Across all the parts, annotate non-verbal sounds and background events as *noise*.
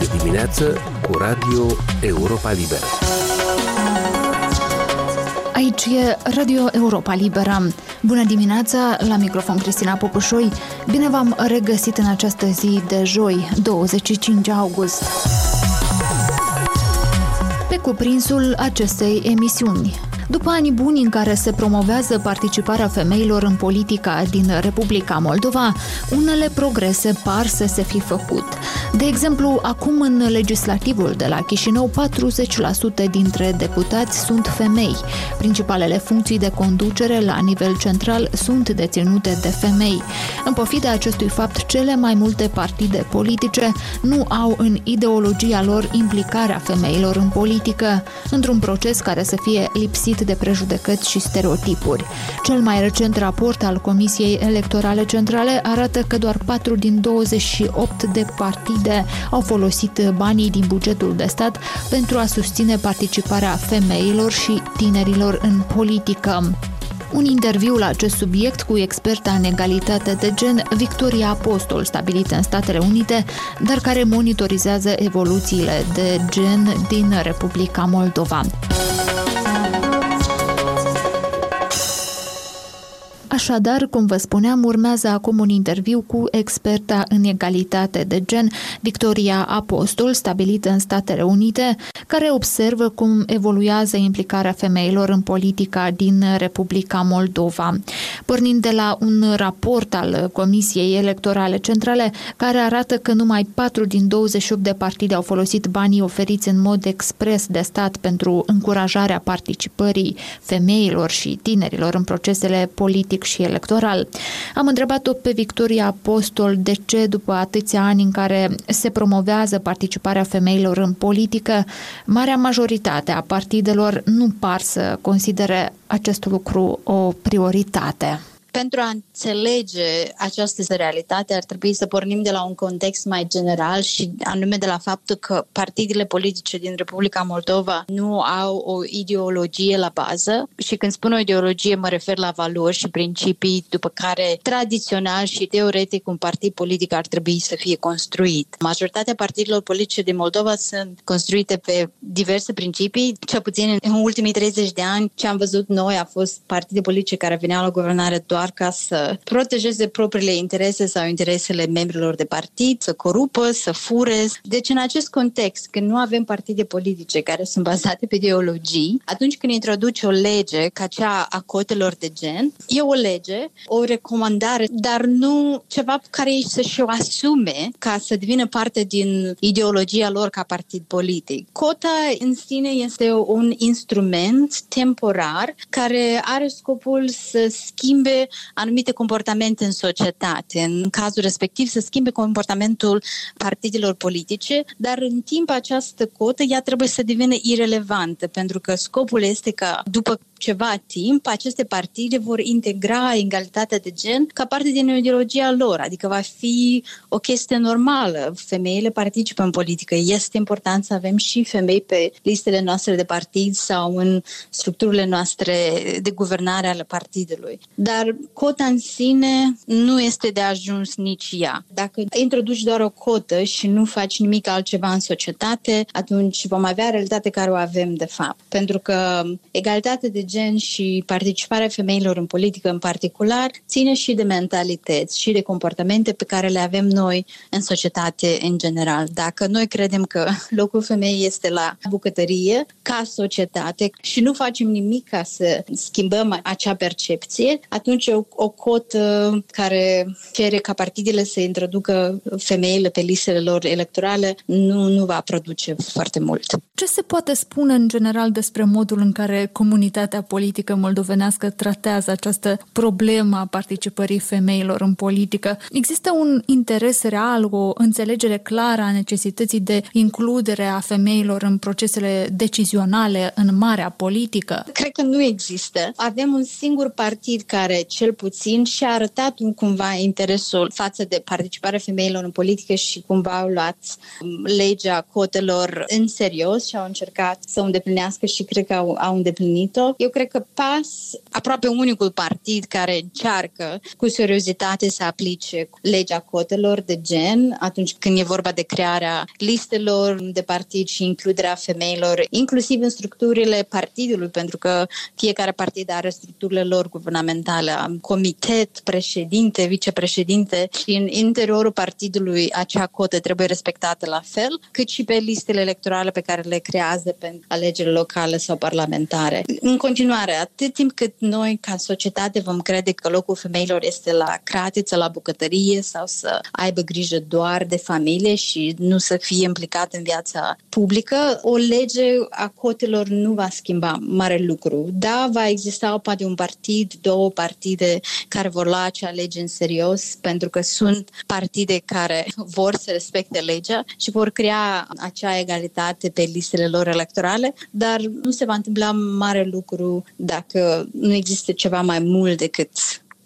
Este dimineață cu Radio Europa Liberă. Aici e Radio Europa Liberă. Bună dimineața, la microfon Cristina Popușoi. Bine v-am regăsit în această zi de joi, 25 august. Pe cuprinsul acestei emisiuni, după ani buni în care se promovează participarea femeilor în politica din Republica Moldova, unele progrese par să se fi făcut. De exemplu, acum în legislativul de la Chișinău, 40% dintre deputați sunt femei. Principalele funcții de conducere la nivel central sunt deținute de femei. În pofida acestui fapt, cele mai multe partide politice nu au în ideologia lor implicarea femeilor în politică, într-un proces care să fie lipsit lipsit de prejudecăți și stereotipuri. Cel mai recent raport al Comisiei Electorale Centrale arată că doar 4 din 28 de partide au folosit banii din bugetul de stat pentru a susține participarea femeilor și tinerilor în politică. Un interviu la acest subiect cu experta în egalitate de gen, Victoria Apostol, stabilită în Statele Unite, dar care monitorizează evoluțiile de gen din Republica Moldova. Așadar, cum vă spuneam, urmează acum un interviu cu experta în egalitate de gen, Victoria Apostol, stabilită în Statele Unite, care observă cum evoluează implicarea femeilor în politica din Republica Moldova. Pornind de la un raport al Comisiei Electorale Centrale, care arată că numai 4 din 28 de partide au folosit banii oferiți în mod expres de stat pentru încurajarea participării femeilor și tinerilor în procesele politic și electoral. Am întrebat-o pe Victoria Apostol de ce, după atâția ani în care se promovează participarea femeilor în politică, marea majoritate a partidelor nu par să considere acest lucru o prioritate pentru a înțelege această realitate ar trebui să pornim de la un context mai general și anume de la faptul că partidele politice din Republica Moldova nu au o ideologie la bază și când spun o ideologie mă refer la valori și principii după care tradițional și teoretic un partid politic ar trebui să fie construit. Majoritatea partidelor politice din Moldova sunt construite pe diverse principii, cel puțin în ultimii 30 de ani ce am văzut noi a fost partide politice care veneau la guvernare doar doar ca să protejeze propriile interese sau interesele membrilor de partid, să corupă, să fure. Deci în acest context, când nu avem partide politice care sunt bazate pe ideologii, atunci când introduce o lege ca cea a cotelor de gen, e o lege, o recomandare, dar nu ceva care ei să-și o asume ca să devină parte din ideologia lor ca partid politic. Cota în sine este un instrument temporar care are scopul să schimbe anumite comportamente în societate, în cazul respectiv să schimbe comportamentul partidelor politice, dar în timp această cotă ea trebuie să devină irelevantă, pentru că scopul este că după ceva timp, aceste partide vor integra egalitatea de gen ca parte din ideologia lor, adică va fi o chestie normală. Femeile participă în politică. Este important să avem și femei pe listele noastre de partid sau în structurile noastre de guvernare ale partidului. Dar cota în sine nu este de ajuns nici ea. Dacă introduci doar o cotă și nu faci nimic altceva în societate, atunci vom avea realitatea care o avem de fapt. Pentru că egalitatea de gen și participarea femeilor în politică în particular ține și de mentalități și de comportamente pe care le avem noi în societate în general. Dacă noi credem că *laughs* locul femeii este la bucătărie ca societate și nu facem nimic ca să schimbăm acea percepție, atunci o, o cotă care cere ca partidele să introducă femeile pe listele lor electorale nu, nu va produce foarte mult. Ce se poate spune în general despre modul în care comunitatea politică moldovenească tratează această problemă a participării femeilor în politică? Există un interes real, o înțelegere clară a necesității de includere a femeilor în procesele decizionale în marea politică? Cred că nu există. Avem un singur partid care cel puțin și-a arătat cumva interesul față de participarea femeilor în politică și cumva au luat legea cotelor în serios și au încercat să o îndeplinească și cred că au, au îndeplinit-o. E Eu cred că PAS, aproape unicul partid care încearcă cu seriozitate să aplice legea cotelor de gen atunci când e vorba de crearea listelor de partid și includerea femeilor, inclusiv în structurile partidului, pentru că fiecare partid are structurile lor guvernamentale, comitet, președinte, vicepreședinte și în interiorul partidului acea cotă trebuie respectată la fel, cât și pe listele electorale pe care le creează pentru alegeri locale sau parlamentare. În continuare, atât timp cât noi, ca societate, vom crede că locul femeilor este la cratiță, la bucătărie sau să aibă grijă doar de familie și nu să fie implicat în viața publică, o lege a cotelor nu va schimba mare lucru. Da, va exista poate un partid, două partide care vor lua acea lege în serios pentru că sunt partide care vor să respecte legea și vor crea acea egalitate pe listele lor electorale, dar nu se va întâmpla mare lucru dacă nu există ceva mai mult decât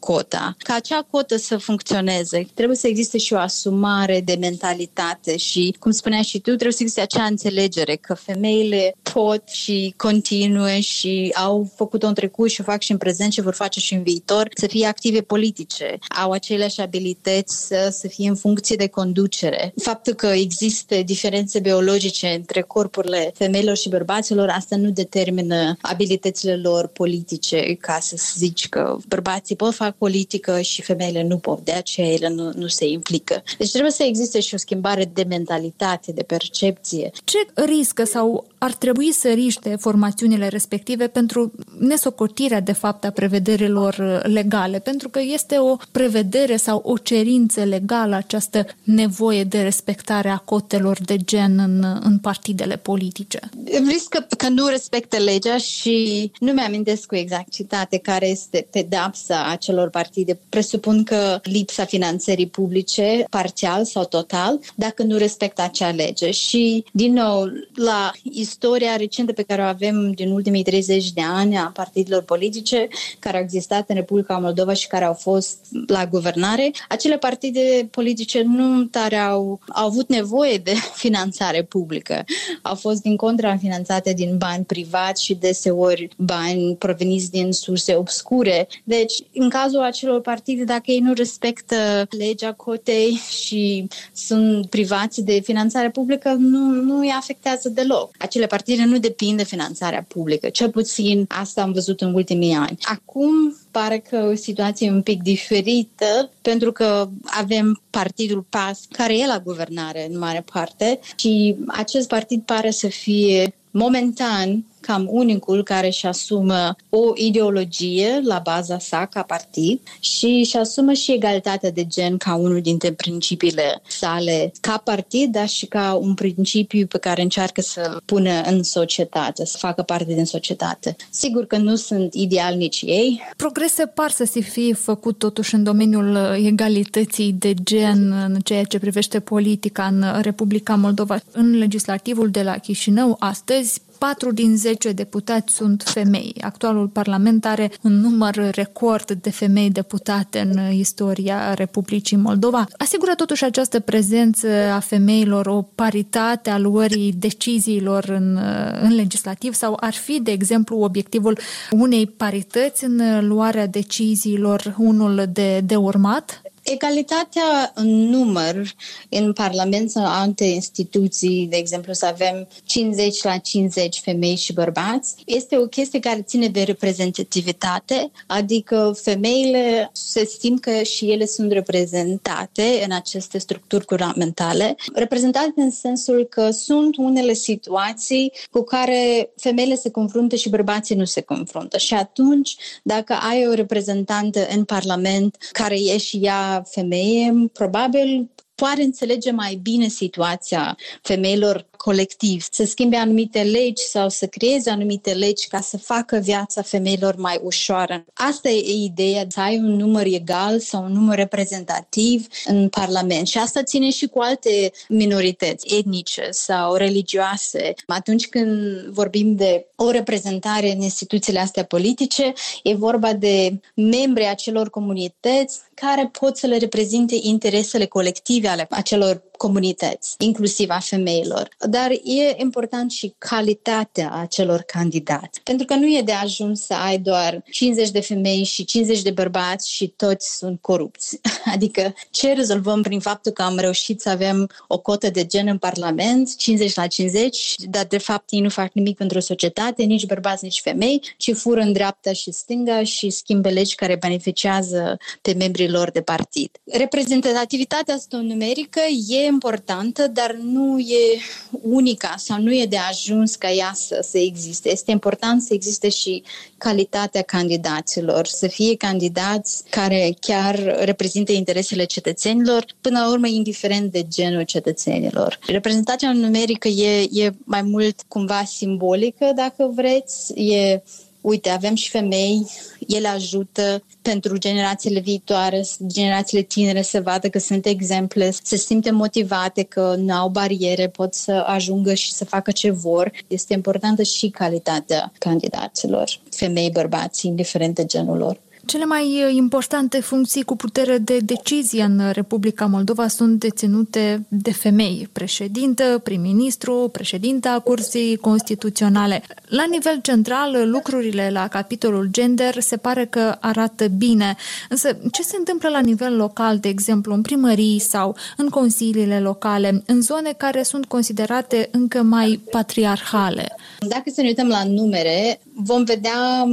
cota. Ca acea cotă să funcționeze, trebuie să existe și o asumare de mentalitate și, cum spuneai și tu, trebuie să existe acea înțelegere că femeile pot și continuă și au făcut-o în trecut și o fac și în prezent și vor face și în viitor, să fie active politice, au aceleași abilități să, să fie în funcție de conducere. Faptul că există diferențe biologice între corpurile femeilor și bărbaților, asta nu determină abilitățile lor politice, ca să zici că bărbații pot face fac politică și femeile nu pot, de aceea ele nu, nu se implică. Deci trebuie să existe și o schimbare de mentalitate, de percepție. Ce riscă sau ar trebui să riște formațiunile respective pentru nesocotirea de fapt a prevederilor legale? Pentru că este o prevedere sau o cerință legală această nevoie de respectare a cotelor de gen în, în partidele politice. Riscă că nu respectă legea și nu mi-amintesc cu exactitate care este pedapsa acelor celor partide. Presupun că lipsa finanțării publice, parțial sau total, dacă nu respectă acea lege. Și, din nou, la istoria recentă pe care o avem din ultimii 30 de ani a partidelor politice care au existat în Republica Moldova și care au fost la guvernare, acele partide politice nu tare au, au avut nevoie de *laughs* finanțare publică. Au fost, din contra, finanțate din bani privați și deseori bani proveniți din surse obscure. Deci, în cazul cazul acelor partide, dacă ei nu respectă legea cotei și sunt privați de finanțare publică, nu, nu îi afectează deloc. Acele partide nu depind de finanțarea publică. Cel puțin asta am văzut în ultimii ani. Acum pare că o situație un pic diferită, pentru că avem partidul PAS, care e la guvernare în mare parte, și acest partid pare să fie momentan cam unicul care își asumă o ideologie la baza sa ca partid și își asumă și egalitatea de gen ca unul dintre principiile sale ca partid, dar și ca un principiu pe care încearcă să pună în societate, să facă parte din societate. Sigur că nu sunt ideal nici ei. Progrese par să se fie făcut totuși în domeniul egalității de gen în ceea ce privește politica în Republica Moldova. În legislativul de la Chișinău, astăzi, 4 din 10 deputați sunt femei. Actualul parlament are un număr record de femei deputate în istoria Republicii Moldova. Asigură totuși această prezență a femeilor o paritate a luării deciziilor în, în legislativ sau ar fi, de exemplu, obiectivul unei parități în luarea deciziilor unul de, de urmat? Egalitatea în număr în Parlament sau alte instituții, de exemplu să avem 50 la 50 femei și bărbați, este o chestie care ține de reprezentativitate, adică femeile se simt că și ele sunt reprezentate în aceste structuri guvernamentale, reprezentate în sensul că sunt unele situații cu care femeile se confruntă și bărbații nu se confruntă. Și atunci, dacă ai o reprezentantă în Parlament care e și ea femeie, probabil poate înțelege mai bine situația femeilor colectiv, să schimbe anumite legi sau să creeze anumite legi ca să facă viața femeilor mai ușoară. Asta e ideea, să ai un număr egal sau un număr reprezentativ în Parlament. Și asta ține și cu alte minorități etnice sau religioase. Atunci când vorbim de o reprezentare în instituțiile astea politice, e vorba de membri acelor comunități care pot să le reprezinte interesele colective ale acelor comunități, inclusiv a femeilor. Dar e important și calitatea acelor candidați. Pentru că nu e de ajuns să ai doar 50 de femei și 50 de bărbați și toți sunt corupți. *laughs* Adică ce rezolvăm prin faptul că am reușit să avem o cotă de gen în Parlament, 50 la 50, dar de fapt ei nu fac nimic pentru societate, nici bărbați, nici femei, ci fură în dreapta și stânga și schimbă legi care beneficiază pe membrii lor de partid. Reprezentativitatea asta numerică e importantă, dar nu e unica sau nu e de ajuns ca ea să, să existe. Este important să existe și calitatea candidaților, să fie candidați care chiar reprezintă interesele cetățenilor, până la urmă indiferent de genul cetățenilor. Reprezentația numerică e, e mai mult cumva simbolică, dacă vreți, e uite, avem și femei, ele ajută pentru generațiile viitoare, generațiile tinere să vadă că sunt exemple, să simte motivate, că nu au bariere, pot să ajungă și să facă ce vor. Este importantă și calitatea candidaților, femei, bărbați, indiferent de genul lor. Cele mai uh, importante funcții cu putere de decizie în Republica Moldova sunt deținute de femei, președintă, prim-ministru, președinta Curții Constituționale. La nivel central, lucrurile la capitolul gender se pare că arată bine, însă ce se întâmplă la nivel local, de exemplu, în primării sau în consiliile locale, în zone care sunt considerate încă mai patriarhale? Dacă să ne uităm la numere, vom vedea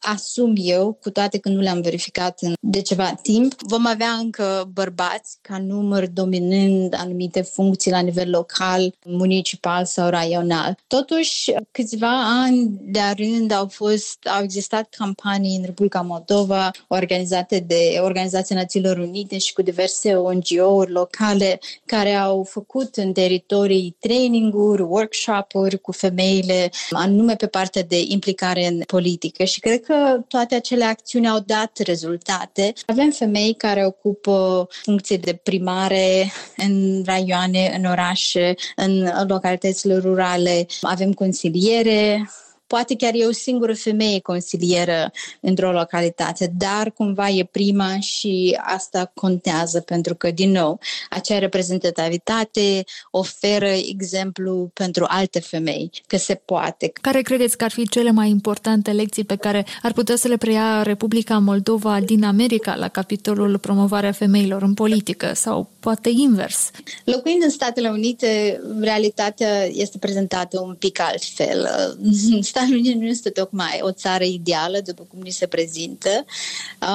asum eu, cu toate că nu le-am verificat în, de ceva timp, vom avea încă bărbați ca număr dominând anumite funcții la nivel local, municipal sau raional. Totuși, câțiva ani de rând au fost, au existat campanii în Republica Moldova organizate de Organizația Națiunilor Unite și cu diverse ONG-uri locale care au făcut în teritorii training-uri, workshop-uri cu femeile, anume pe partea de implicare în politică și cred că toate acele acțiuni au dat rezultate. Avem femei care ocupă funcții de primare în raioane, în orașe, în localitățile rurale. Avem consiliere, Poate chiar e o singură femeie consilieră într-o localitate, dar cumva e prima și asta contează pentru că, din nou, acea reprezentativitate oferă exemplu pentru alte femei că se poate. Care credeți că ar fi cele mai importante lecții pe care ar putea să le preia Republica Moldova din America la capitolul promovarea femeilor în politică sau poate invers? Locuind în Statele Unite, realitatea este prezentată un pic altfel. *laughs* Statele Unite nu este tocmai o țară ideală, după cum ni se prezintă,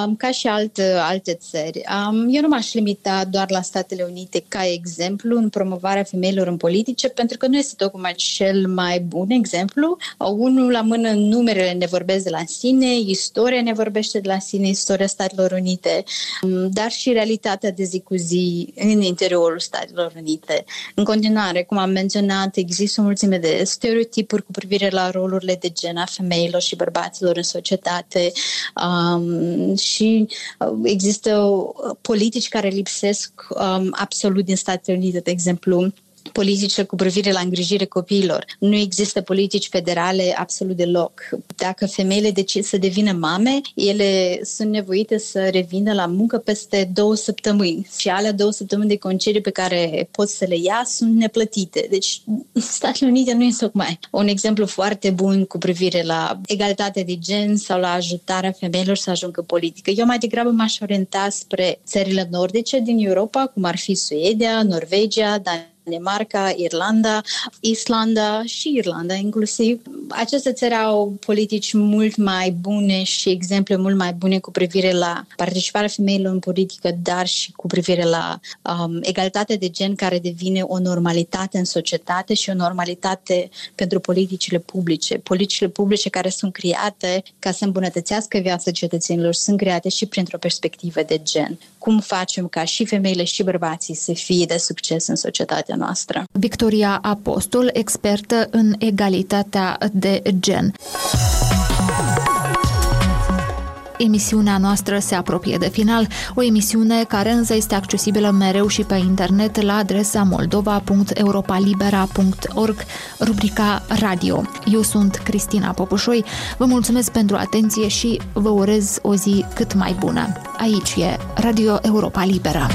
um, ca și alte, alte țări. Um, eu nu m-aș limita doar la Statele Unite ca exemplu în promovarea femeilor în politice, pentru că nu este tocmai cel mai bun exemplu. Uh, unul la mână, numerele ne vorbesc de la sine, istoria ne vorbește de la sine, istoria Statelor Unite, um, dar și realitatea de zi cu zi în interiorul Statelor Unite. În continuare, cum am menționat, există o mulțime de stereotipuri cu privire la rolurile rolurile de gen a femeilor și bărbaților în societate um, și uh, există uh, politici care lipsesc um, absolut din Statele Unite, de exemplu politicile cu privire la îngrijire copiilor. Nu există politici federale absolut deloc. Dacă femeile decid să devină mame, ele sunt nevoite să revină la muncă peste două săptămâni și alea două săptămâni de concediu pe care pot să le ia sunt neplătite. Deci *laughs* Statele Unite nu este tocmai un exemplu foarte bun cu privire la egalitate de gen sau la ajutarea femeilor să ajungă politică. Eu mai degrabă m-aș orienta spre țările nordice din Europa, cum ar fi Suedia, Norvegia, Danemarca, Danemarca, Irlanda, Islanda și Irlanda inclusiv. Aceste țări au politici mult mai bune și exemple mult mai bune cu privire la participarea femeilor în politică, dar și cu privire la um, egalitatea de gen care devine o normalitate în societate și o normalitate pentru politicile publice. Politicile publice care sunt create ca să îmbunătățească viața cetățenilor sunt create și printr-o perspectivă de gen. Cum facem ca și femeile și bărbații să fie de succes în societate societatea noastră. Victoria Apostol, expertă în egalitatea de gen. Emisiunea noastră se apropie de final, o emisiune care însă este accesibilă mereu și pe internet la adresa moldova.europalibera.org, rubrica Radio. Eu sunt Cristina Popușoi, vă mulțumesc pentru atenție și vă urez o zi cât mai bună. Aici e Radio Europa Libera.